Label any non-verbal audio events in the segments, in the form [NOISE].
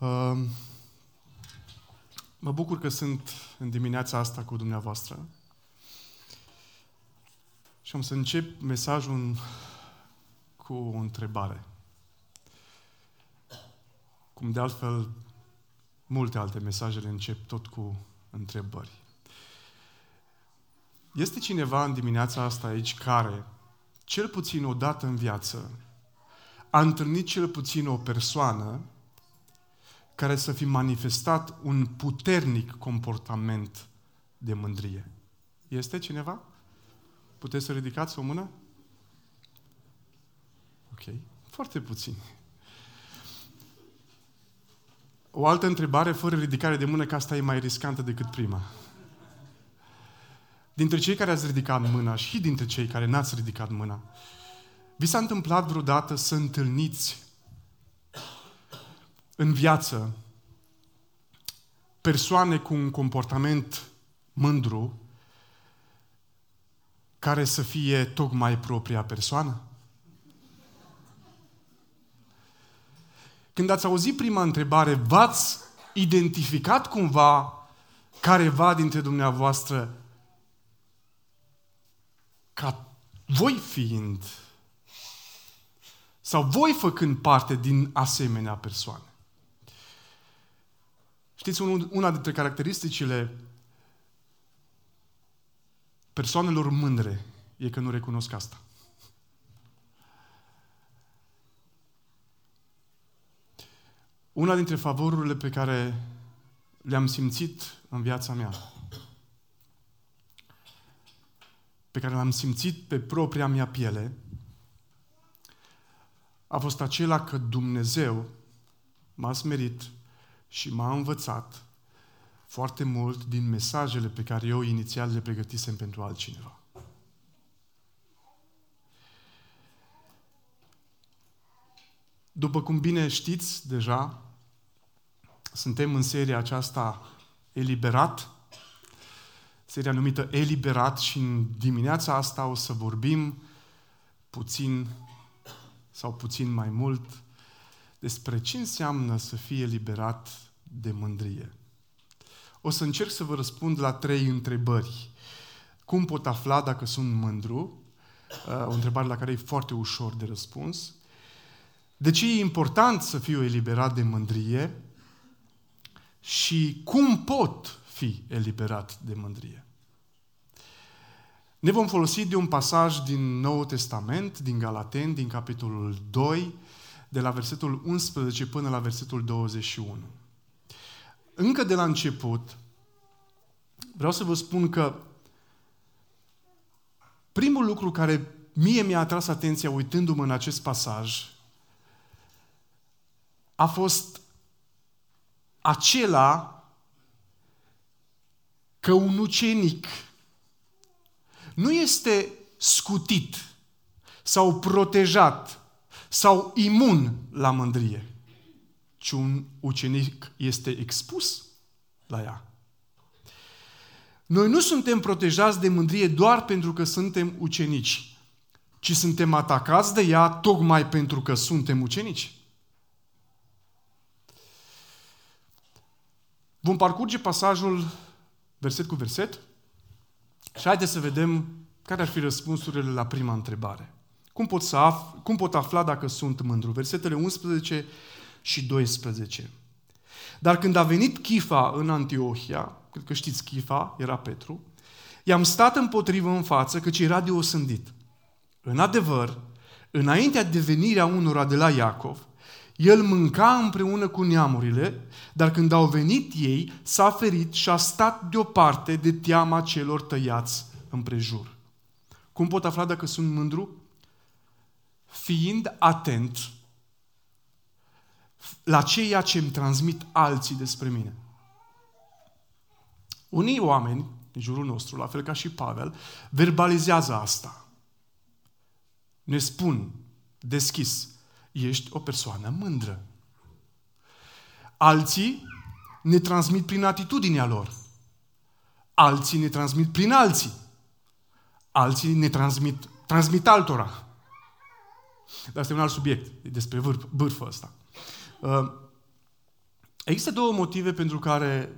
Uh, mă bucur că sunt în dimineața asta cu dumneavoastră. Și am să încep mesajul cu o întrebare. Cum de altfel multe alte mesajele încep tot cu întrebări. Este cineva în dimineața asta aici care, cel puțin o dată în viață, a întâlnit cel puțin o persoană care să fi manifestat un puternic comportament de mândrie. Este cineva? Puteți să ridicați o mână? Ok. Foarte puțin. O altă întrebare fără ridicare de mână, că asta e mai riscantă decât prima. Dintre cei care ați ridicat mâna și dintre cei care n-ați ridicat mâna, vi s-a întâmplat vreodată să întâlniți în viață persoane cu un comportament mândru care să fie tocmai propria persoană? Când ați auzit prima întrebare, v-ați identificat cumva careva dintre dumneavoastră ca voi fiind sau voi făcând parte din asemenea persoane. Știți, una dintre caracteristicile persoanelor mândre e că nu recunosc asta. Una dintre favorurile pe care le-am simțit în viața mea, pe care l-am simțit pe propria mea piele, a fost acela că Dumnezeu m-a smerit și m-a învățat foarte mult din mesajele pe care eu inițial le pregătisem pentru altcineva. După cum bine știți deja, suntem în seria aceasta Eliberat, seria numită Eliberat și în dimineața asta o să vorbim puțin sau puțin mai mult despre ce înseamnă să fie eliberat de mândrie. O să încerc să vă răspund la trei întrebări. Cum pot afla dacă sunt mândru? Uh, o întrebare la care e foarte ușor de răspuns. De ce e important să fiu eliberat de mândrie? Și cum pot fi eliberat de mândrie? Ne vom folosi de un pasaj din Noul Testament, din Galaten, din capitolul 2, de la versetul 11 până la versetul 21. Încă de la început, vreau să vă spun că primul lucru care mie mi-a atras atenția uitându-mă în acest pasaj a fost acela că un ucenic nu este scutit sau protejat sau imun la mândrie, ci un ucenic este expus la ea. Noi nu suntem protejați de mândrie doar pentru că suntem ucenici, ci suntem atacați de ea tocmai pentru că suntem ucenici. Vom parcurge pasajul verset cu verset și haideți să vedem care ar fi răspunsurile la prima întrebare. Cum pot, să af- cum pot afla dacă sunt mândru? Versetele 11 și 12. Dar când a venit Chifa în Antiohia, cred că știți Chifa, era Petru, i-am stat împotrivă în față căci era de osândit. În adevăr, înaintea de venirea unora de la Iacov, el mânca împreună cu neamurile, dar când au venit ei, s-a ferit și a stat deoparte de teama celor tăiați împrejur. Cum pot afla dacă sunt mândru? Fiind atent la ceea ce îmi transmit alții despre mine. Unii oameni din jurul nostru, la fel ca și Pavel, verbalizează asta. Ne spun deschis, ești o persoană mândră. Alții ne transmit prin atitudinea lor. Alții ne transmit prin alții. Alții ne transmit, transmit altora. Dar asta e un alt subiect, e despre vârf, vârful ăsta. Uh, Există două motive pentru care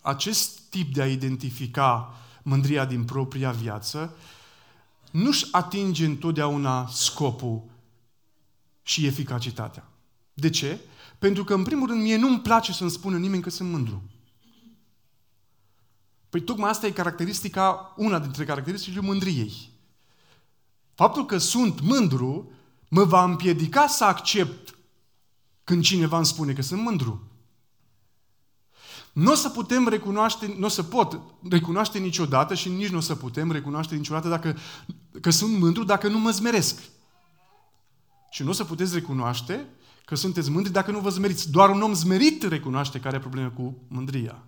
acest tip de a identifica mândria din propria viață nu-și atinge întotdeauna scopul și eficacitatea. De ce? Pentru că, în primul rând, mie nu-mi place să-mi spună nimeni că sunt mândru. Păi tocmai asta e caracteristica, una dintre caracteristicile mândriei. Faptul că sunt mândru mă va împiedica să accept când cineva îmi spune că sunt mândru. Nu o să putem recunoaște, nu o să pot recunoaște niciodată și nici nu o să putem recunoaște niciodată dacă, că sunt mândru dacă nu mă zmeresc. Și nu o să puteți recunoaște că sunteți mândri dacă nu vă zmeriți. Doar un om zmerit recunoaște că are probleme cu mândria.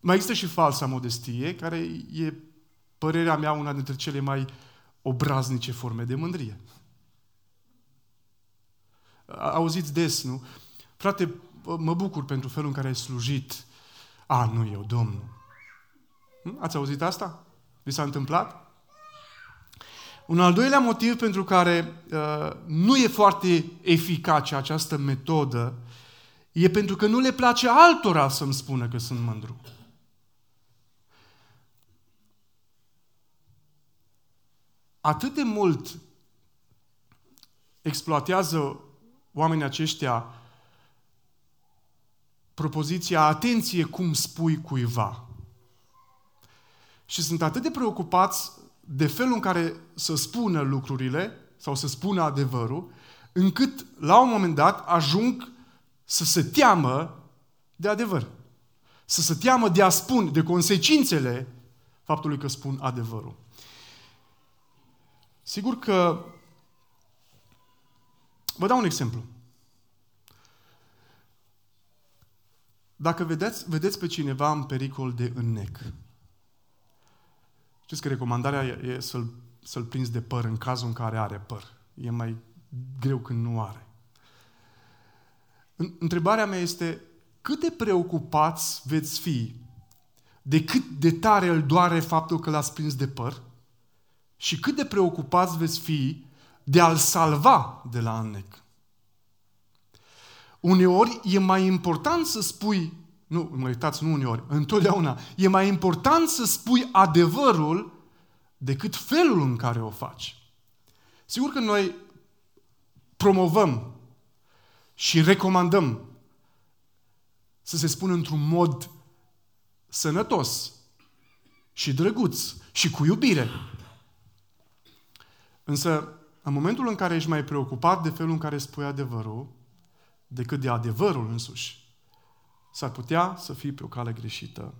Mai există și falsa modestie, care e, părerea mea, una dintre cele mai obraznice forme de mândrie. Auziți des, nu? Frate, mă bucur pentru felul în care ai slujit. A, nu eu, Domnul. Hm? Ați auzit asta? Vi s-a întâmplat? Un al doilea motiv pentru care uh, nu e foarte eficace această metodă e pentru că nu le place altora să-mi spună că sunt mândru. Atât de mult exploatează oamenii aceștia propoziția atenție cum spui cuiva. Și sunt atât de preocupați de felul în care să spună lucrurile sau să spună adevărul, încât la un moment dat ajung să se teamă de adevăr. Să se teamă de a spune, de consecințele faptului că spun adevărul. Sigur că vă dau un exemplu. Dacă vedeți, vedeți pe cineva în pericol de înnec, știți că recomandarea e să-l, să-l prinzi de păr în cazul în care are păr. E mai greu când nu are. Întrebarea mea este, cât de preocupați veți fi de cât de tare îl doare faptul că l-ați prins de păr și cât de preocupați veți fi de a-l salva de la înnec. Uneori e mai important să spui, nu, mă uitați, nu uneori, întotdeauna, e mai important să spui adevărul decât felul în care o faci. Sigur că noi promovăm și recomandăm să se spună într-un mod sănătos și drăguț și cu iubire. Însă, în momentul în care ești mai preocupat de felul în care spui adevărul, decât de adevărul însuși, s-ar putea să fie pe o cale greșită.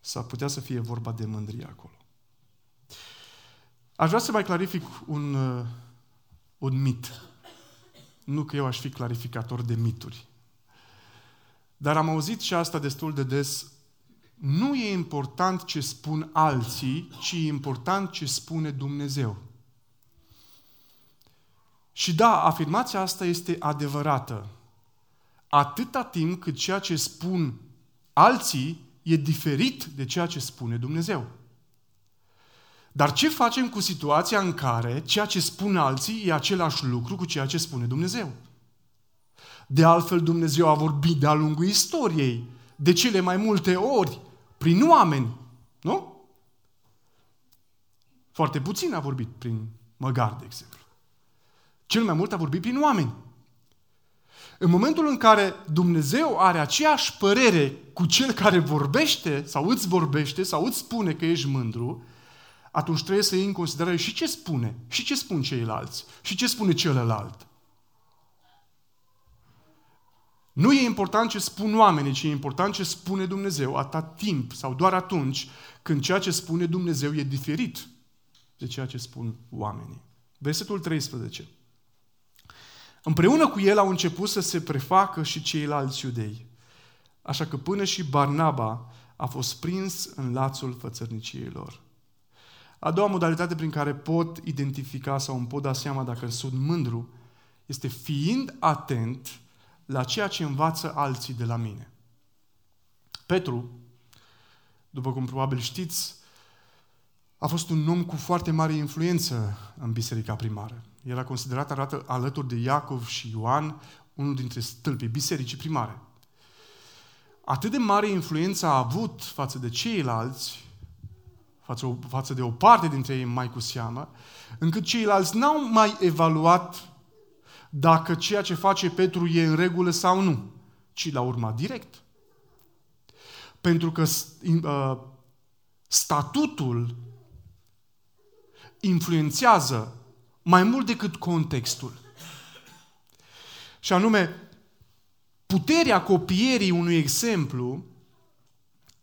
S-ar putea să fie vorba de mândrie acolo. Aș vrea să mai clarific un, uh, un mit. Nu că eu aș fi clarificator de mituri. Dar am auzit și asta destul de des. Nu e important ce spun alții, ci e important ce spune Dumnezeu. Și da, afirmația asta este adevărată atâta timp cât ceea ce spun alții e diferit de ceea ce spune Dumnezeu. Dar ce facem cu situația în care ceea ce spun alții e același lucru cu ceea ce spune Dumnezeu? De altfel, Dumnezeu a vorbit de-a lungul istoriei, de cele mai multe ori, prin oameni, nu? Foarte puțin a vorbit prin măgar, de exemplu. Cel mai mult a vorbit prin oameni. În momentul în care Dumnezeu are aceeași părere cu cel care vorbește sau îți vorbește sau îți spune că ești mândru, atunci trebuie să iei în considerare și ce spune, și ce spun ceilalți, și ce spune celălalt. Nu e important ce spun oamenii, ci e important ce spune Dumnezeu atât timp sau doar atunci când ceea ce spune Dumnezeu e diferit de ceea ce spun oamenii. Versetul 13. Împreună cu el au început să se prefacă și ceilalți iudei. Așa că până și Barnaba a fost prins în lațul fățărniciei lor. A doua modalitate prin care pot identifica sau îmi pot da seama dacă sunt mândru este fiind atent la ceea ce învață alții de la mine. Petru, după cum probabil știți, a fost un om cu foarte mare influență în biserica primară. Era considerat arată, alături de Iacov și Ioan unul dintre stâlpii bisericii primare. Atât de mare influență a avut față de ceilalți, față, față de o parte dintre ei mai cu seamă, încât ceilalți n-au mai evaluat dacă ceea ce face Petru e în regulă sau nu, ci l-a urmat direct. Pentru că uh, statutul influențează mai mult decât contextul. Și anume, puterea copierii unui exemplu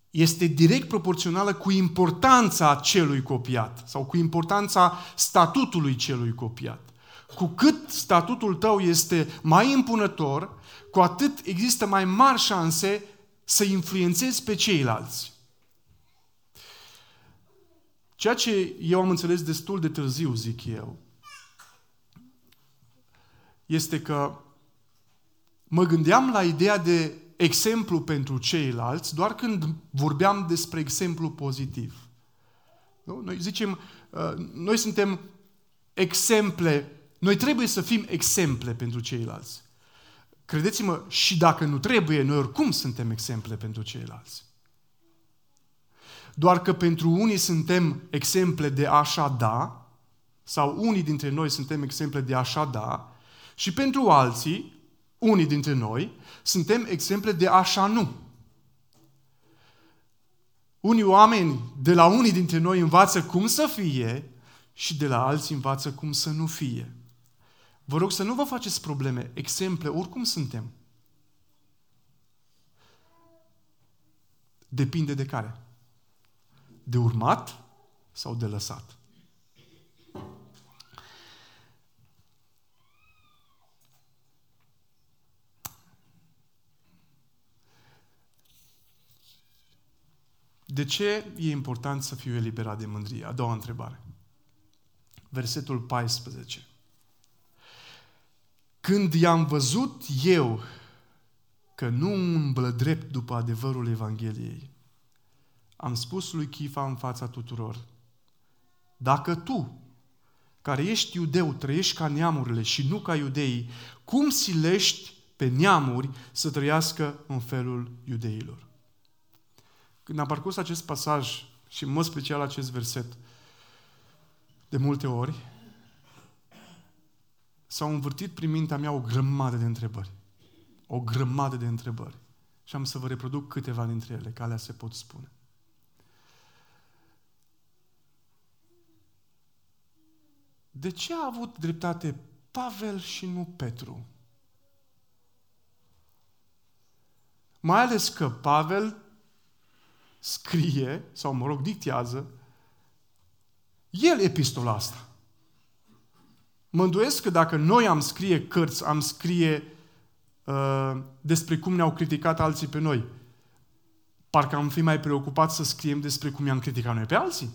este direct proporțională cu importanța celui copiat sau cu importanța statutului celui copiat. Cu cât statutul tău este mai impunător, cu atât există mai mari șanse să influențezi pe ceilalți. Ceea ce eu am înțeles destul de târziu, zic eu, este că mă gândeam la ideea de exemplu pentru ceilalți doar când vorbeam despre exemplu pozitiv. Nu? Noi zicem, uh, noi suntem exemple, noi trebuie să fim exemple pentru ceilalți. Credeți-mă, și dacă nu trebuie, noi oricum suntem exemple pentru ceilalți. Doar că pentru unii suntem exemple de așa da, sau unii dintre noi suntem exemple de așa da, și pentru alții, unii dintre noi, suntem exemple de așa nu. Unii oameni de la unii dintre noi învață cum să fie și de la alții învață cum să nu fie. Vă rog să nu vă faceți probleme, exemple, oricum suntem. Depinde de care? De urmat sau de lăsat? De ce e important să fiu eliberat de mândrie? A doua întrebare. Versetul 14. Când i-am văzut eu că nu umblă drept după adevărul Evangheliei, am spus lui Chifa în fața tuturor, dacă tu, care ești iudeu, trăiești ca neamurile și nu ca iudeii, cum silești pe neamuri să trăiască în felul iudeilor? Când am parcurs acest pasaj și în mod special acest verset, de multe ori, s-au învârtit prin mintea mea o grămadă de întrebări. O grămadă de întrebări. Și am să vă reproduc câteva dintre ele, că alea se pot spune. De ce a avut dreptate Pavel și nu Petru? Mai ales că Pavel scrie, sau mă rog, dictează, el epistola asta. Mă îndoiesc că dacă noi am scrie cărți, am scrie uh, despre cum ne-au criticat alții pe noi, parcă am fi mai preocupat să scriem despre cum i-am criticat noi pe alții.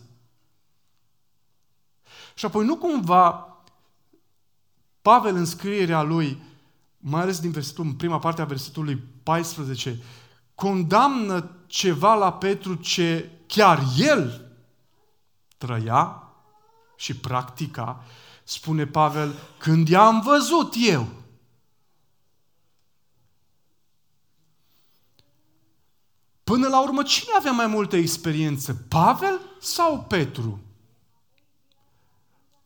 Și apoi nu cumva Pavel în scrierea lui, mai ales din versetul, în prima parte a versetului 14, condamnă ceva la Petru ce chiar el trăia și practica, spune Pavel, când i-am văzut eu. Până la urmă, cine avea mai multă experiență? Pavel sau Petru?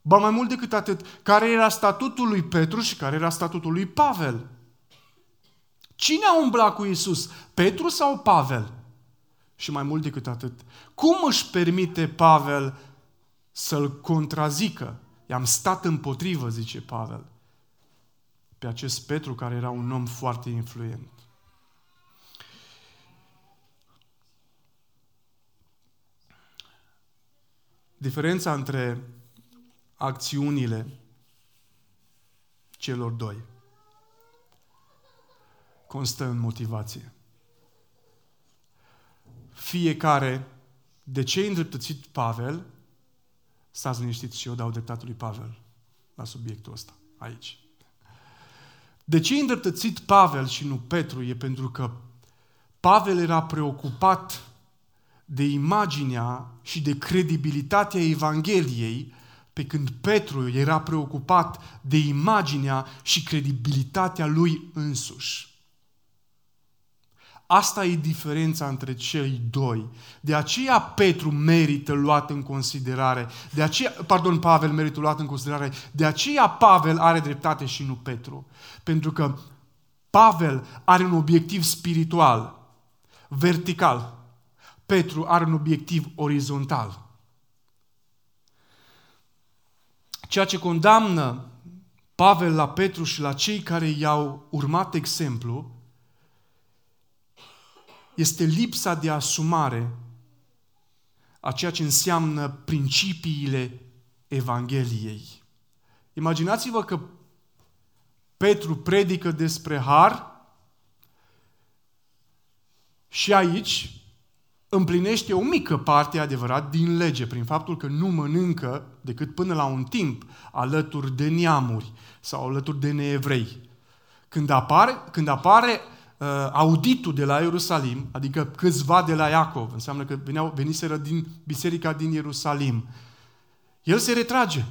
Ba mai mult decât atât, care era statutul lui Petru și care era statutul lui Pavel? Cine a umblat cu Isus? Petru sau Pavel? Și mai mult decât atât, cum își permite Pavel să-l contrazică? I-am stat împotrivă, zice Pavel, pe acest Petru care era un om foarte influent. Diferența între acțiunile celor doi constă în motivație. Fiecare, de ce îndreptățit Pavel, stați liniștiți și eu dau dreptatul lui Pavel la subiectul ăsta, aici. De ce îndreptățit Pavel și nu Petru? E pentru că Pavel era preocupat de imaginea și de credibilitatea Evangheliei pe când Petru era preocupat de imaginea și credibilitatea lui însuși. Asta e diferența între cei doi. De aceea Petru merită luat în considerare. De aceea, pardon, Pavel merită luat în considerare. De aceea Pavel are dreptate și nu Petru. Pentru că Pavel are un obiectiv spiritual, vertical. Petru are un obiectiv orizontal. Ceea ce condamnă Pavel la Petru și la cei care i-au urmat exemplu este lipsa de asumare a ceea ce înseamnă principiile Evangheliei. Imaginați-vă că Petru predică despre har și aici împlinește o mică parte, adevărat, din lege, prin faptul că nu mănâncă decât până la un timp alături de neamuri sau alături de neevrei. Când apare, când apare uh, auditul de la Ierusalim, adică câțiva de la Iacov, înseamnă că veneau, veniseră din biserica din Ierusalim, el se retrage.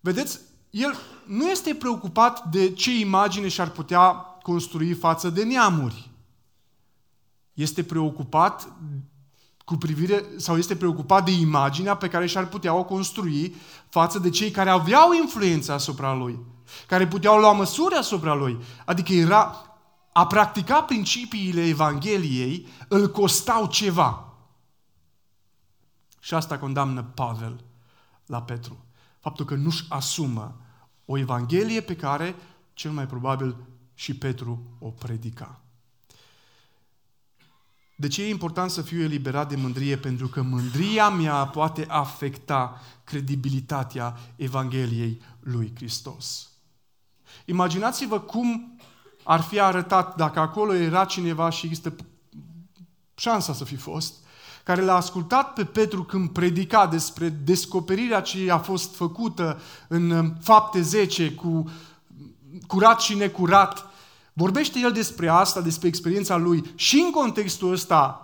Vedeți, el nu este preocupat de ce imagine și-ar putea construi față de neamuri. Este preocupat cu privire, sau este preocupat de imaginea pe care și-ar putea o construi față de cei care aveau influență asupra lui care puteau lua măsuri asupra lui. Adică era, a practica principiile Evangheliei îl costau ceva. Și asta condamnă Pavel la Petru. Faptul că nu-și asumă o Evanghelie pe care, cel mai probabil, și Petru o predica. De ce e important să fiu eliberat de mândrie? Pentru că mândria mea poate afecta credibilitatea Evangheliei lui Hristos. Imaginați-vă cum ar fi arătat dacă acolo era cineva și există șansa să fi fost, care l-a ascultat pe Petru când predica despre descoperirea ce a fost făcută în fapte 10 cu curat și necurat. Vorbește el despre asta, despre experiența lui și în contextul ăsta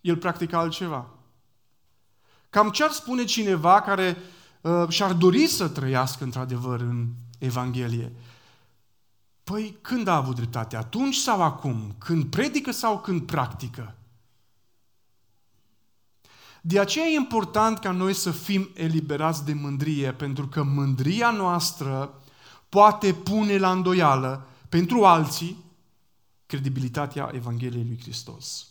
el practica altceva. Cam ce ar spune cineva care uh, și-ar dori să trăiască într-adevăr în Evanghelie. Păi când a avut dreptate? Atunci sau acum? Când predică sau când practică? De aceea e important ca noi să fim eliberați de mândrie, pentru că mândria noastră poate pune la îndoială pentru alții credibilitatea Evangheliei lui Hristos.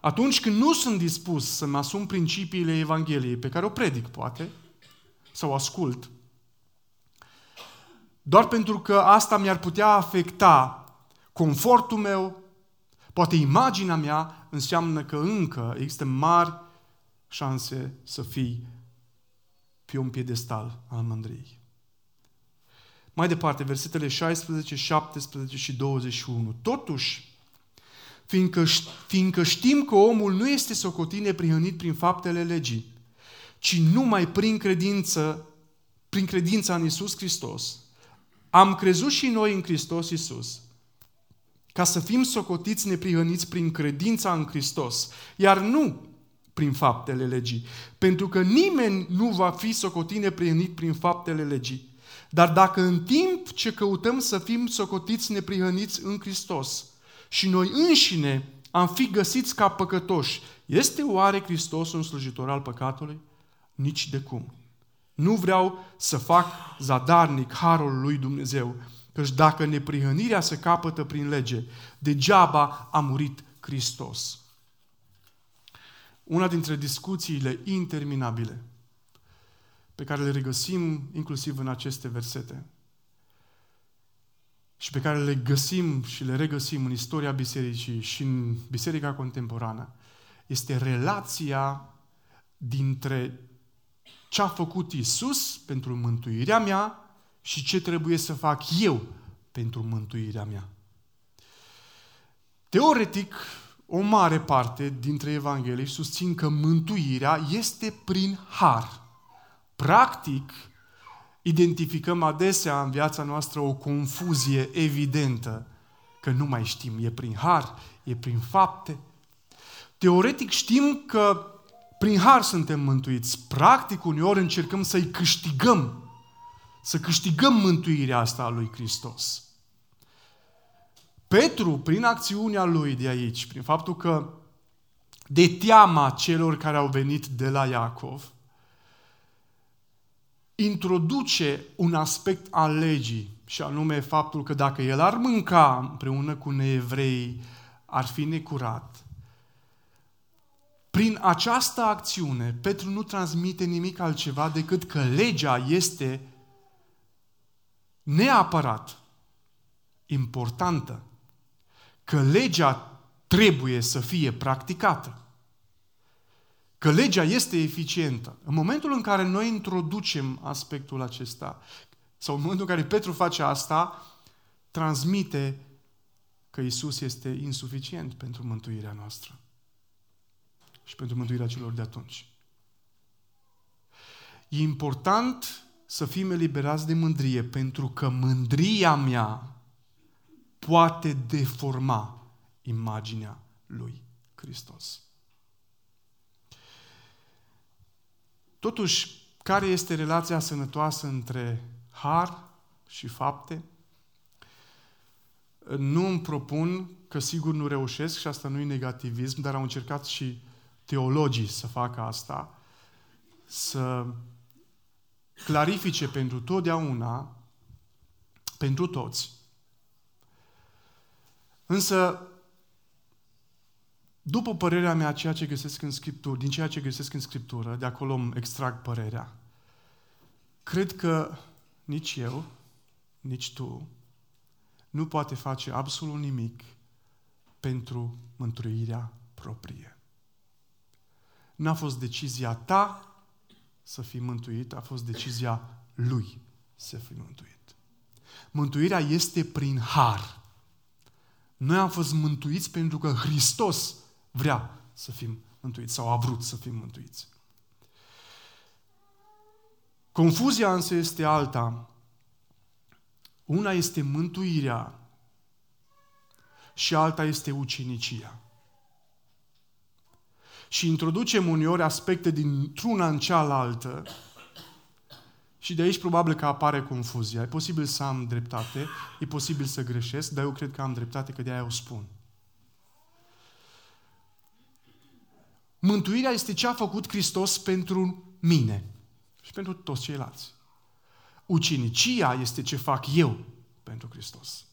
Atunci când nu sunt dispus să-mi asum principiile Evangheliei pe care o predic, poate, sau ascult, doar pentru că asta mi-ar putea afecta confortul meu, poate imaginea mea, înseamnă că încă există mari șanse să fii pe un piedestal al mândriei. Mai departe, versetele 16, 17 și 21. Totuși, fiindcă, fiindcă știm că omul nu este socotit neprihănit prin faptele legii, ci numai prin credință, prin credința în Isus Hristos, am crezut și noi în Hristos Iisus, ca să fim socotiți neprihăniți prin credința în Hristos, iar nu prin faptele legii. Pentru că nimeni nu va fi socotit neprihănit prin faptele legii. Dar dacă în timp ce căutăm să fim socotiți neprihăniți în Hristos și noi înșine am fi găsiți ca păcătoși, este oare Hristos un slujitor al păcatului? Nici de cum. Nu vreau să fac zadarnic harul lui Dumnezeu, căci dacă neprihănirea se capătă prin lege, degeaba a murit Hristos. Una dintre discuțiile interminabile pe care le regăsim inclusiv în aceste versete și pe care le găsim și le regăsim în istoria bisericii și în biserica contemporană, este relația dintre ce a făcut Isus pentru mântuirea mea și ce trebuie să fac eu pentru mântuirea mea. Teoretic, o mare parte dintre Evanghelii susțin că mântuirea este prin har. Practic, identificăm adesea în viața noastră o confuzie evidentă că nu mai știm, e prin har, e prin fapte. Teoretic știm că Prin har suntem mântuiți. Practic, uneori încercăm să-i câștigăm. Să câștigăm mântuirea asta a lui Hristos. Petru, prin acțiunea lui de aici, prin faptul că de teama celor care au venit de la Iacov, introduce un aspect al legii, și anume faptul că dacă el ar mânca împreună cu neevrei, ar fi necurat. Prin această acțiune, Petru nu transmite nimic altceva decât că legea este neapărat importantă, că legea trebuie să fie practicată, că legea este eficientă. În momentul în care noi introducem aspectul acesta, sau în momentul în care Petru face asta, transmite că Isus este insuficient pentru mântuirea noastră și pentru mântuirea celor de atunci. E important să fim eliberați de mândrie, pentru că mândria mea poate deforma imaginea lui Hristos. Totuși, care este relația sănătoasă între har și fapte? Nu îmi propun, că sigur nu reușesc și asta nu e negativism, dar au încercat și teologii să facă asta, să clarifice pentru totdeauna, pentru toți. Însă, după părerea mea, ceea ce găsesc în Scriptură, din ceea ce găsesc în Scriptură, de acolo îmi extrag părerea, cred că nici eu, nici tu, nu poate face absolut nimic pentru mântuirea proprie. N-a fost decizia ta să fii mântuit, a fost decizia lui să fii mântuit. Mântuirea este prin har. Noi am fost mântuiți pentru că Hristos vrea să fim mântuiți sau a vrut să fim mântuiți. Confuzia însă este alta. Una este mântuirea și alta este ucenicia. Și introducem uneori aspecte dintr-una în cealaltă și de aici probabil că apare confuzia. E posibil să am dreptate, e posibil să greșesc, dar eu cred că am dreptate, că de-aia o spun. Mântuirea este ce a făcut Hristos pentru mine și pentru toți ceilalți. Ucenicia este ce fac eu pentru Hristos.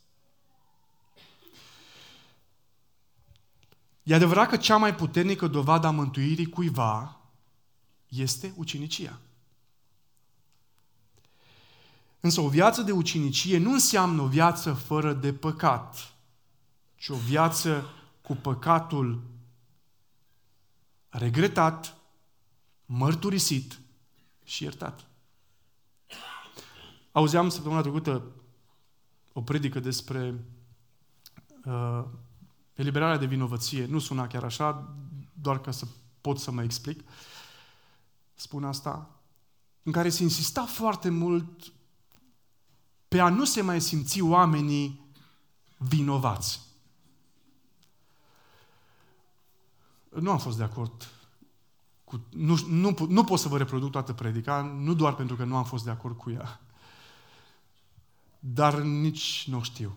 E adevărat că cea mai puternică dovadă a mântuirii cuiva este ucenicia. Însă o viață de ucenicie nu înseamnă o viață fără de păcat, ci o viață cu păcatul regretat, mărturisit și iertat. Auzeam săptămâna trecută o predică despre uh, eliberarea de vinovăție. Nu suna chiar așa, doar ca să pot să mă explic. Spun asta. În care se insista foarte mult pe a nu se mai simți oamenii vinovați. Nu am fost de acord cu, nu, nu, nu pot să vă reproduc toată predica, nu doar pentru că nu am fost de acord cu ea, dar nici nu știu.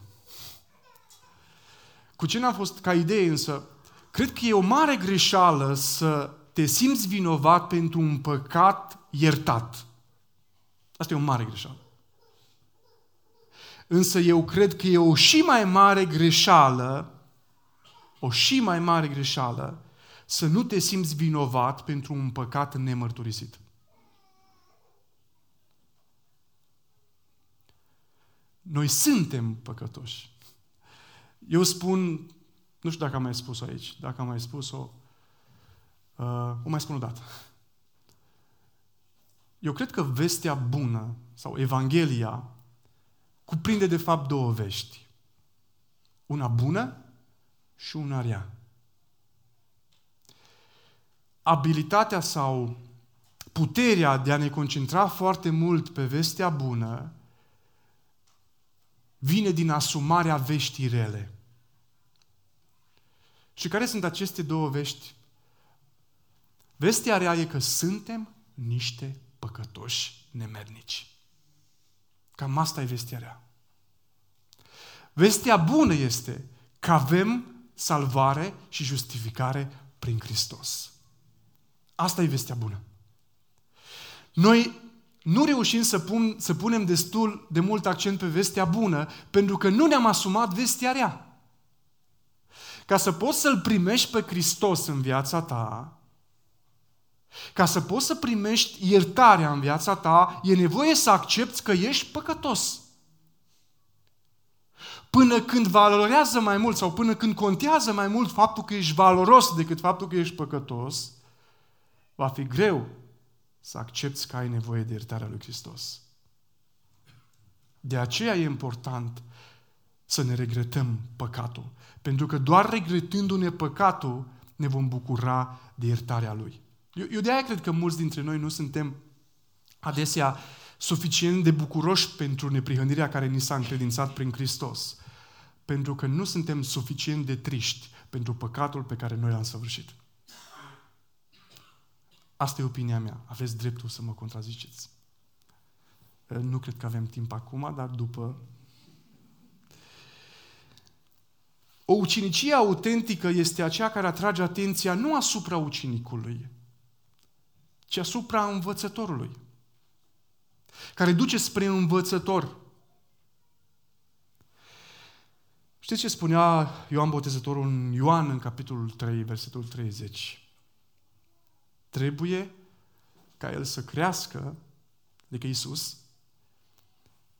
Cu ce n-am fost ca idee însă, cred că e o mare greșeală să te simți vinovat pentru un păcat iertat. Asta e o mare greșeală. Însă eu cred că e o și mai mare greșeală, o și mai mare greșeală, să nu te simți vinovat pentru un păcat nemărturisit. Noi suntem păcătoși. Eu spun, nu știu dacă am mai spus-o aici, dacă am mai spus-o, uh, o mai spun o dată. Eu cred că vestea bună sau Evanghelia cuprinde de fapt două vești. Una bună și una rea. Abilitatea sau puterea de a ne concentra foarte mult pe vestea bună vine din asumarea veștii rele. Și care sunt aceste două vești? Vestea rea e că suntem niște păcătoși nemernici. Cam asta e vestea rea. Vestea bună este că avem salvare și justificare prin Hristos. Asta e vestea bună. Noi nu reușim să, pun, să punem destul de mult accent pe vestea bună pentru că nu ne-am asumat vestea rea. Ca să poți să-L primești pe Hristos în viața ta, ca să poți să primești iertarea în viața ta, e nevoie să accepti că ești păcătos. Până când valorează mai mult sau până când contează mai mult faptul că ești valoros decât faptul că ești păcătos, va fi greu să accepti că ai nevoie de iertarea lui Hristos. De aceea e important să ne regretăm păcatul. Pentru că doar regretându-ne păcatul ne vom bucura de iertarea Lui. Eu, eu de aia cred că mulți dintre noi nu suntem adesea suficient de bucuroși pentru neprihănirea care ni s-a încredințat prin Hristos. Pentru că nu suntem suficient de triști pentru păcatul pe care noi l-am săvârșit. Asta e opinia mea. Aveți dreptul să mă contraziceți. Nu cred că avem timp acum, dar după... O ucinicie autentică este aceea care atrage atenția nu asupra ucinicului, ci asupra învățătorului, care duce spre învățător. Știți ce spunea Ioan Botezătorul în Ioan, în capitolul 3, versetul 30? Trebuie ca El să crească, adică Isus,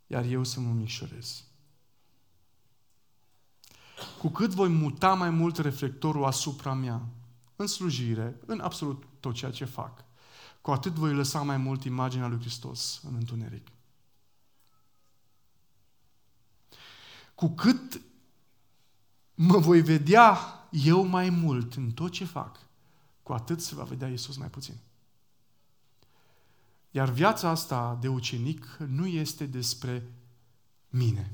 iar eu să mă micșorez. Cu cât voi muta mai mult reflectorul asupra mea, în slujire, în absolut tot ceea ce fac, cu atât voi lăsa mai mult imaginea lui Hristos în întuneric. Cu cât mă voi vedea eu mai mult în tot ce fac, cu atât se va vedea Iisus mai puțin. Iar viața asta de ucenic nu este despre mine.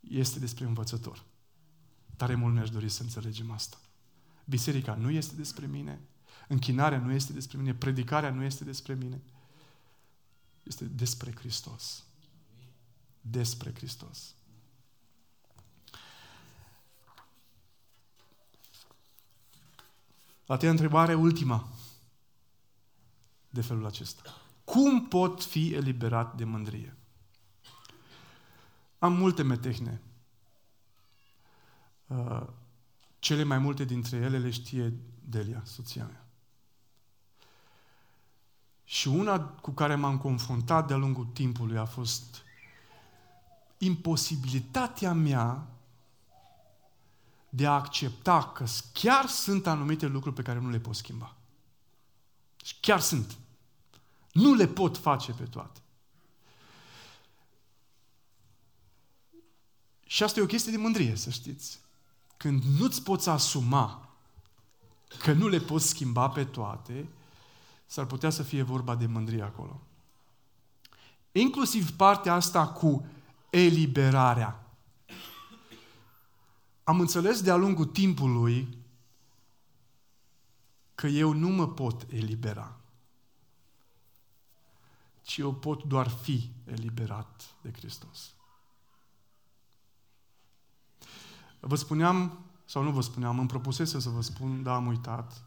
Este despre învățător. Tare mult mi-aș dori să înțelegem asta. Biserica nu este despre mine, închinarea nu este despre mine, predicarea nu este despre mine. Este despre Hristos. Despre Hristos. La tine întrebare ultima de felul acesta. Cum pot fi eliberat de mândrie? Am multe metehne. Uh, cele mai multe dintre ele le știe Delia, soția mea. Și una cu care m-am confruntat de-a lungul timpului a fost imposibilitatea mea de a accepta că chiar sunt anumite lucruri pe care nu le pot schimba. Și chiar sunt. Nu le pot face pe toate. Și asta e o chestie de mândrie, să știți. Când nu-ți poți asuma că nu le poți schimba pe toate, s-ar putea să fie vorba de mândrie acolo. Inclusiv partea asta cu eliberarea. Am înțeles de-a lungul timpului că eu nu mă pot elibera, ci eu pot doar fi eliberat de Hristos. Vă spuneam, sau nu vă spuneam, îmi propusese să vă spun, dar am uitat,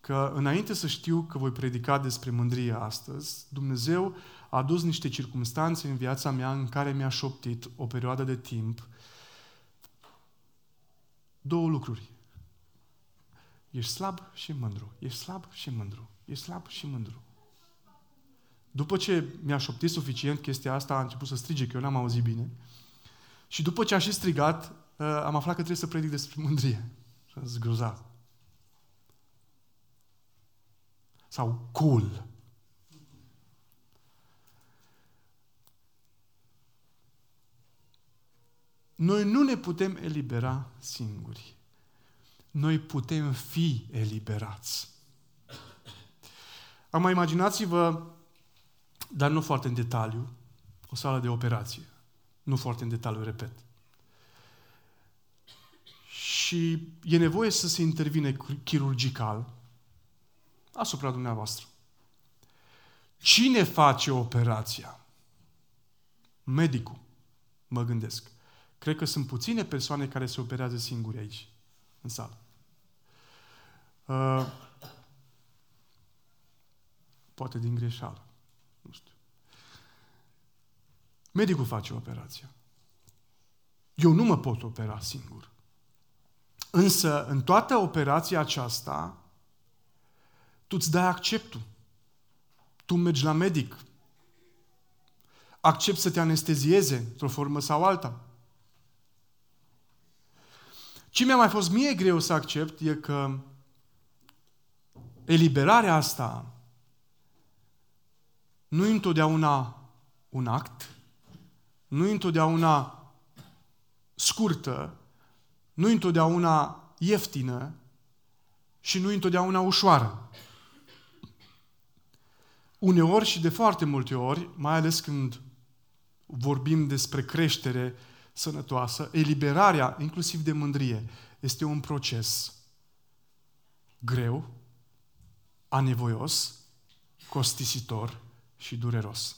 că înainte să știu că voi predica despre mândrie astăzi, Dumnezeu a adus niște circunstanțe în viața mea în care mi-a șoptit o perioadă de timp două lucruri. Ești slab și mândru. Ești slab și mândru. Ești slab și mândru. După ce mi-a șoptit suficient chestia asta, a început să strige, că eu n-am auzit bine. Și după ce a și strigat, uh, am aflat că trebuie să predic despre [LAUGHS] mândrie. Și am zis, grozav. Sau cool. Noi nu ne putem elibera singuri. Noi putem fi eliberați. Acum imaginați-vă, dar nu foarte în detaliu, o sală de operație. Nu foarte în detaliu, repet. Și e nevoie să se intervine chirurgical asupra dumneavoastră. Cine face operația? Medicul, mă gândesc. Cred că sunt puține persoane care se operează singuri aici, în sală. Uh, poate din greșeală. Nu știu. Medicul face operația. Eu nu mă pot opera singur. Însă, în toată operația aceasta, tu îți dai acceptul. Tu mergi la medic. Accept să te anestezieze într-o formă sau alta. Ce mi-a mai fost mie greu să accept e că eliberarea asta nu e întotdeauna un act, nu e întotdeauna scurtă, nu e întotdeauna ieftină și nu e întotdeauna ușoară. Uneori și de foarte multe ori, mai ales când vorbim despre creștere sănătoasă, eliberarea, inclusiv de mândrie, este un proces greu, anevoios, costisitor și dureros.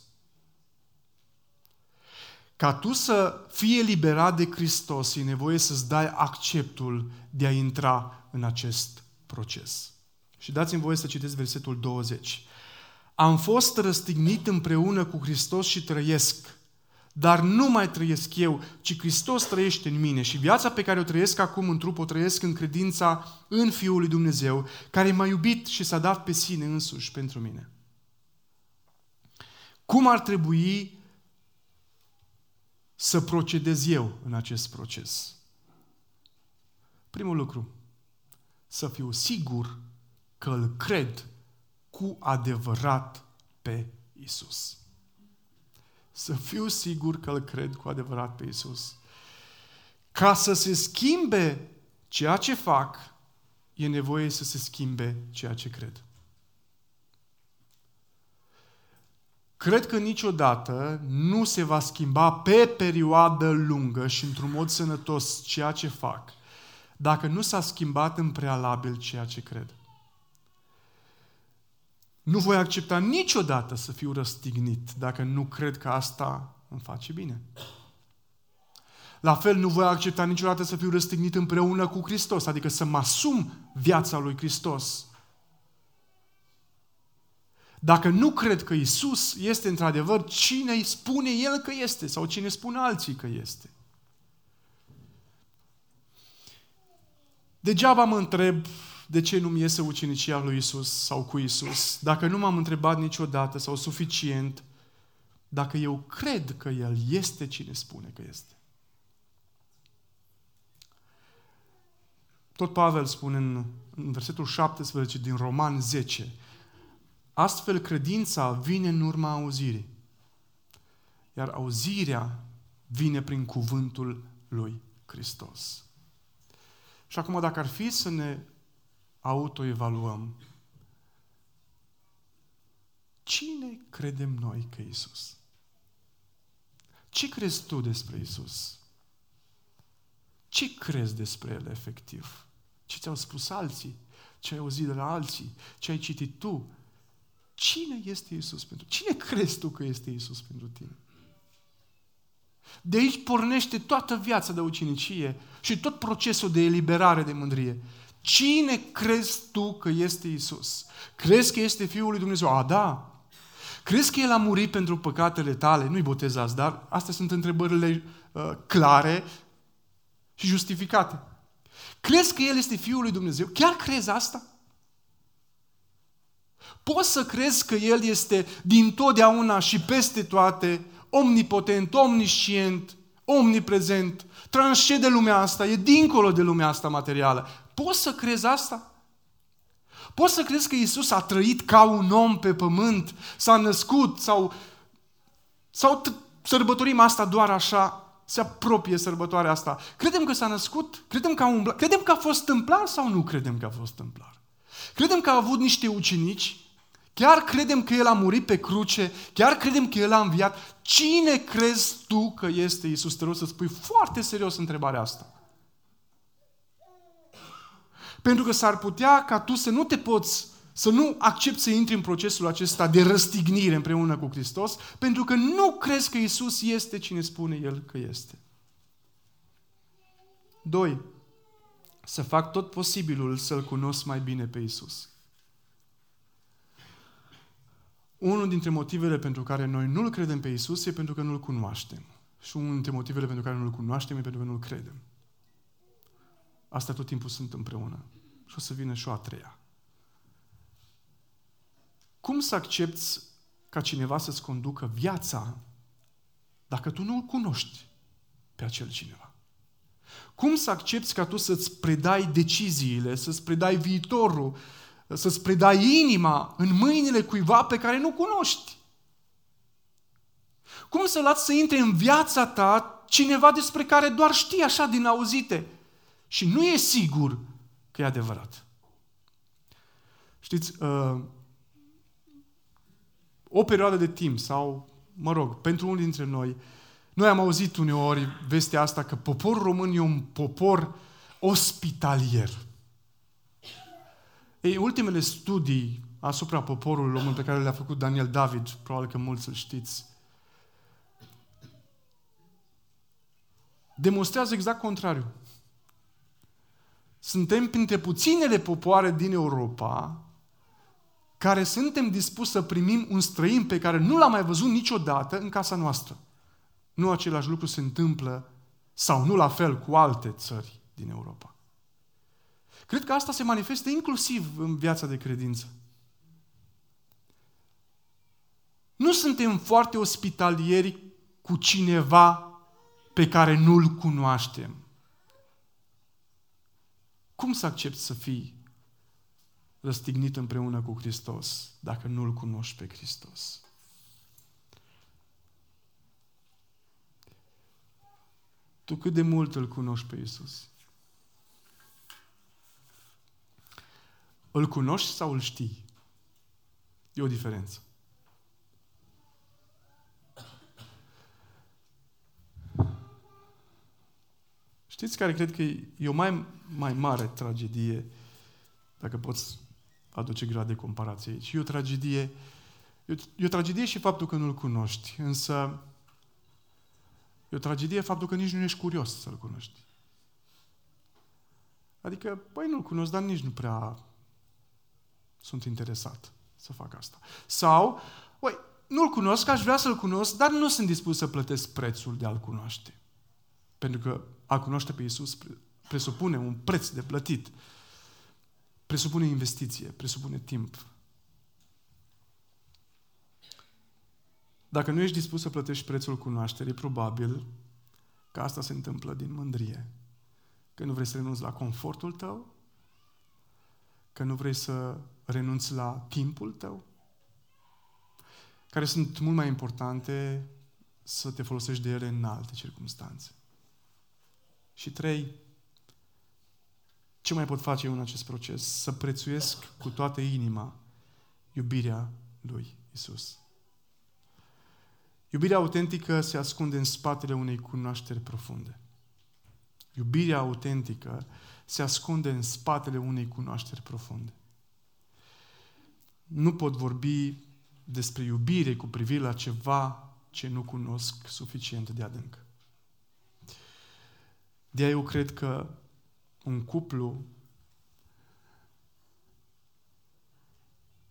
Ca tu să fii eliberat de Hristos, e nevoie să-ți dai acceptul de a intra în acest proces. Și dați-mi voie să citesc versetul 20. Am fost răstignit împreună cu Hristos și trăiesc. Dar nu mai trăiesc eu, ci Hristos trăiește în mine și viața pe care o trăiesc acum în trup o trăiesc în credința în Fiul lui Dumnezeu, care m-a iubit și s-a dat pe sine însuși pentru mine. Cum ar trebui să procedez eu în acest proces? Primul lucru, să fiu sigur că îl cred cu adevărat pe Isus. Să fiu sigur că îl cred cu adevărat pe Isus. Ca să se schimbe ceea ce fac, e nevoie să se schimbe ceea ce cred. Cred că niciodată nu se va schimba pe perioadă lungă și într-un mod sănătos ceea ce fac, dacă nu s-a schimbat în prealabil ceea ce cred. Nu voi accepta niciodată să fiu răstignit dacă nu cred că asta îmi face bine. La fel, nu voi accepta niciodată să fiu răstignit împreună cu Hristos, adică să mă asum viața lui Hristos. Dacă nu cred că Isus este într-adevăr cine îi spune El că este sau cine spune alții că este. Degeaba mă întreb de ce nu-mi iese ucenicia lui Isus sau cu Isus, dacă nu m-am întrebat niciodată sau suficient, dacă eu cred că El este cine spune că este. Tot Pavel spune în, în versetul 17 din Roman 10, astfel credința vine în urma auzirii, iar auzirea vine prin cuvântul lui Hristos. Și acum, dacă ar fi să ne autoevaluăm. Cine credem noi că Isus? Ce crezi tu despre Isus? Ce crezi despre El efectiv? Ce ți-au spus alții? Ce ai auzit de la alții? Ce ai citit tu? Cine este Isus pentru Cine crezi tu că este Isus pentru tine? De aici pornește toată viața de ucenicie și tot procesul de eliberare de mândrie. Cine crezi tu că este Isus? Crezi că este Fiul lui Dumnezeu? A, da. Crezi că El a murit pentru păcatele tale? Nu-i botezați, dar astea sunt întrebările uh, clare și justificate. Crezi că El este Fiul lui Dumnezeu? Chiar crezi asta? Poți să crezi că El este din totdeauna și peste toate, omnipotent, omniscient, omniprezent, transcede lumea asta, e dincolo de lumea asta materială. Poți să crezi asta? Poți să crezi că Isus a trăit ca un om pe pământ, s-a născut sau, sau sărbătorim asta doar așa, se apropie sărbătoarea asta. Credem că s-a născut? Credem că a umblat? Credem că a fost tâmplar sau nu credem că a fost tâmplar? Credem că a avut niște ucenici? Chiar credem că El a murit pe cruce? Chiar credem că El a înviat? Cine crezi tu că este Isus? Te rog să spui foarte serios întrebarea asta. Pentru că s-ar putea ca tu să nu te poți să nu accepti să intri în procesul acesta de răstignire împreună cu Hristos, pentru că nu crezi că Isus este cine spune El că este. Doi, să fac tot posibilul să-L cunosc mai bine pe Isus. Unul dintre motivele pentru care noi nu-L credem pe Isus e pentru că nu-L cunoaștem. Și unul dintre motivele pentru care nu-L cunoaștem e pentru că nu-L credem. Asta tot timpul sunt împreună. Și o să vină și o a treia. Cum să accepti ca cineva să-ți conducă viața dacă tu nu-L cunoști pe acel cineva? Cum să accepti ca tu să-ți predai deciziile, să-ți predai viitorul, să-ți predai inima în mâinile cuiva pe care nu cunoști? Cum să lați să intre în viața ta cineva despre care doar știi așa din auzite și nu e sigur că e adevărat? Știți, uh, o perioadă de timp sau, mă rog, pentru unii dintre noi, noi am auzit uneori vestea asta că poporul român e un popor ospitalier. Ei, ultimele studii asupra poporului român pe care le-a făcut Daniel David, probabil că mulți îl știți, demonstrează exact contrariu. Suntem printre puținele popoare din Europa care suntem dispuși să primim un străin pe care nu l-am mai văzut niciodată în casa noastră. Nu același lucru se întâmplă sau nu la fel cu alte țări din Europa. Cred că asta se manifestă inclusiv în viața de credință. Nu suntem foarte ospitalieri cu cineva pe care nu-l cunoaștem. Cum să accepti să fii răstignit împreună cu Hristos dacă nu-L cunoști pe Hristos? Tu cât de mult îl cunoști pe Isus? Îl cunoști sau îl știi? E o diferență. Știți care cred că e o mai, mai mare tragedie, dacă poți aduce grad de comparație aici. E o tragedie, e o tragedie și faptul că nu-L cunoști, însă e o tragedie faptul că nici nu ești curios să-L cunoști. Adică, păi nu-L cunosc, dar nici nu prea sunt interesat să fac asta. Sau, păi, nu-L cunosc, aș vrea să-L cunosc, dar nu sunt dispus să plătesc prețul de a-L cunoaște. Pentru că a cunoaște pe Iisus presupune un preț de plătit. Presupune investiție, presupune timp. Dacă nu ești dispus să plătești prețul cunoașterii, probabil că asta se întâmplă din mândrie. Că nu vrei să renunți la confortul tău, că nu vrei să renunți la timpul tău, care sunt mult mai importante să te folosești de ele în alte circunstanțe. Și trei, ce mai pot face eu în acest proces? Să prețuiesc cu toată inima iubirea lui Isus. Iubirea autentică se ascunde în spatele unei cunoașteri profunde. Iubirea autentică se ascunde în spatele unei cunoașteri profunde. Nu pot vorbi despre iubire cu privire la ceva ce nu cunosc suficient de adânc. De aia eu cred că un cuplu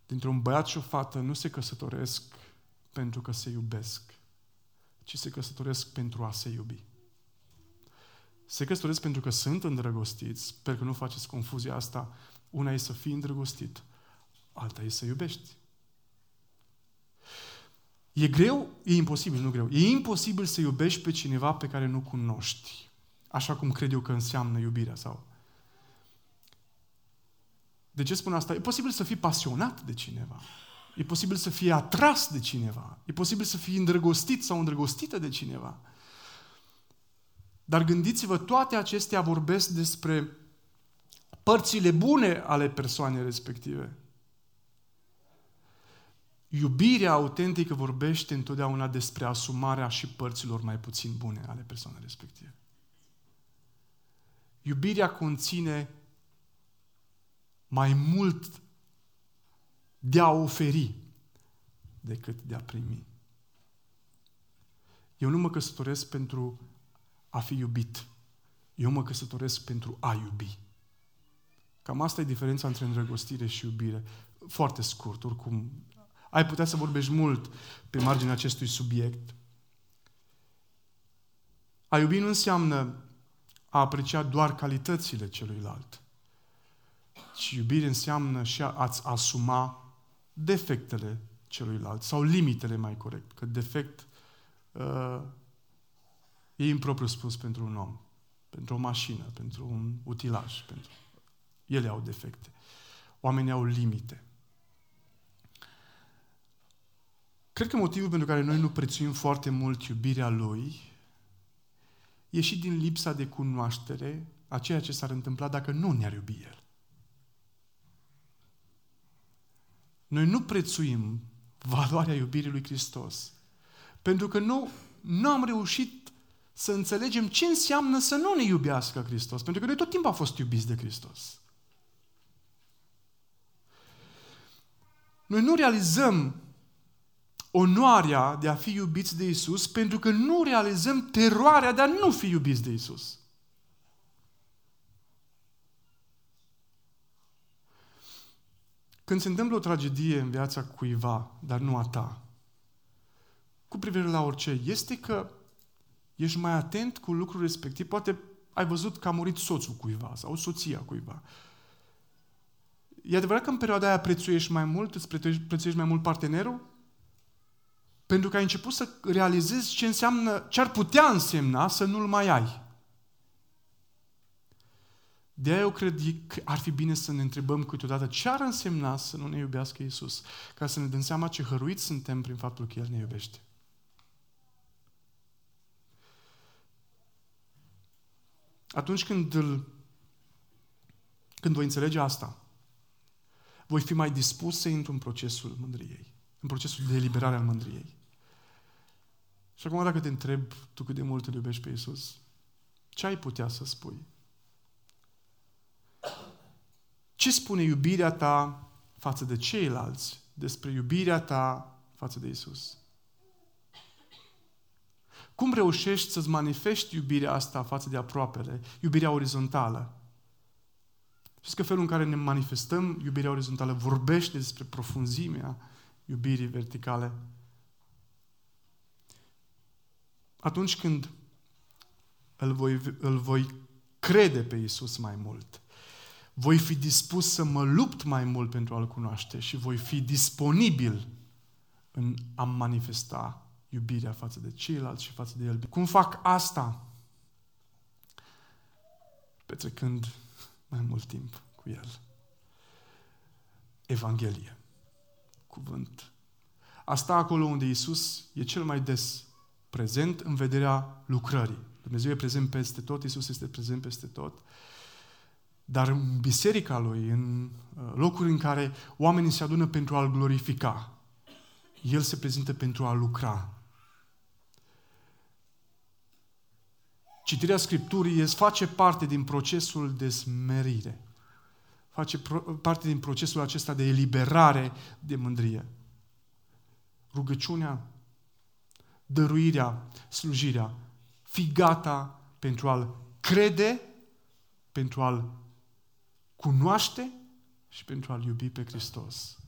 dintre un băiat și o fată nu se căsătoresc pentru că se iubesc, ci se căsătoresc pentru a se iubi. Se căsătoresc pentru că sunt îndrăgostiți, sper că nu faceți confuzia asta. Una e să fii îndrăgostit, alta e să iubești. E greu? E imposibil, nu greu. E imposibil să iubești pe cineva pe care nu cunoști așa cum cred eu că înseamnă iubirea sau... De ce spun asta? E posibil să fii pasionat de cineva. E posibil să fii atras de cineva. E posibil să fii îndrăgostit sau îndrăgostită de cineva. Dar gândiți-vă, toate acestea vorbesc despre părțile bune ale persoanei respective. Iubirea autentică vorbește întotdeauna despre asumarea și părților mai puțin bune ale persoanei respective. Iubirea conține mai mult de a oferi decât de a primi. Eu nu mă căsătoresc pentru a fi iubit. Eu mă căsătoresc pentru a iubi. Cam asta e diferența între îndrăgostire și iubire. Foarte scurt, oricum. Ai putea să vorbești mult pe marginea acestui subiect. A iubi nu înseamnă a aprecia doar calitățile celuilalt, ci iubire înseamnă și a-ți asuma defectele celuilalt sau limitele mai corect, că defect uh, e impropriu spus pentru un om, pentru o mașină, pentru un utilaj, pentru ele au defecte. Oamenii au limite. Cred că motivul pentru care noi nu prețuim foarte mult iubirea Lui e și din lipsa de cunoaștere a ceea ce s-ar întâmpla dacă nu ne-ar iubi El. Noi nu prețuim valoarea iubirii lui Hristos pentru că nu, nu am reușit să înțelegem ce înseamnă să nu ne iubească Hristos. Pentru că noi tot timpul am fost iubiți de Hristos. Noi nu realizăm onoarea de a fi iubiți de Isus pentru că nu realizăm teroarea de a nu fi iubiți de Isus. Când se întâmplă o tragedie în viața cuiva, dar nu a ta, cu privire la orice, este că ești mai atent cu lucrul respectiv. Poate ai văzut că a murit soțul cuiva sau soția cuiva. E adevărat că în perioada aia prețuiești mai mult, îți prețuiești mai mult partenerul? Pentru că ai început să realizezi ce înseamnă, ce ar putea însemna să nu-l mai ai. De aia eu cred că ar fi bine să ne întrebăm câteodată ce ar însemna să nu ne iubească Iisus, ca să ne dăm seama ce hăruiți suntem prin faptul că El ne iubește. Atunci când, îl, când voi înțelege asta, voi fi mai dispus să intru în procesul mândriei, în procesul de eliberare al mândriei. Și acum dacă te întreb tu cât de mult îl iubești pe Iisus, ce ai putea să spui? Ce spune iubirea ta față de ceilalți despre iubirea ta față de Isus? Cum reușești să-ți manifesti iubirea asta față de aproapele, iubirea orizontală? Știți că felul în care ne manifestăm iubirea orizontală vorbește despre profunzimea iubirii verticale? Atunci când îl voi, îl voi crede pe Isus mai mult, voi fi dispus să mă lupt mai mult pentru a-L cunoaște și voi fi disponibil în a manifesta iubirea față de ceilalți și față de El. Cum fac asta? Petrecând mai mult timp cu El. Evanghelie. Cuvânt. Asta acolo unde Isus e cel mai des prezent în vederea lucrării. Dumnezeu e prezent peste tot, Isus este prezent peste tot. Dar în biserica Lui, în uh, locuri în care oamenii se adună pentru a-L glorifica, El se prezintă pentru a lucra. Citirea Scripturii face parte din procesul de smerire. Face parte din procesul acesta de eliberare de mândrie. Rugăciunea, dăruirea, slujirea. Fi gata pentru a-L crede, pentru a-L cunoaște și pentru a-L iubi pe Hristos.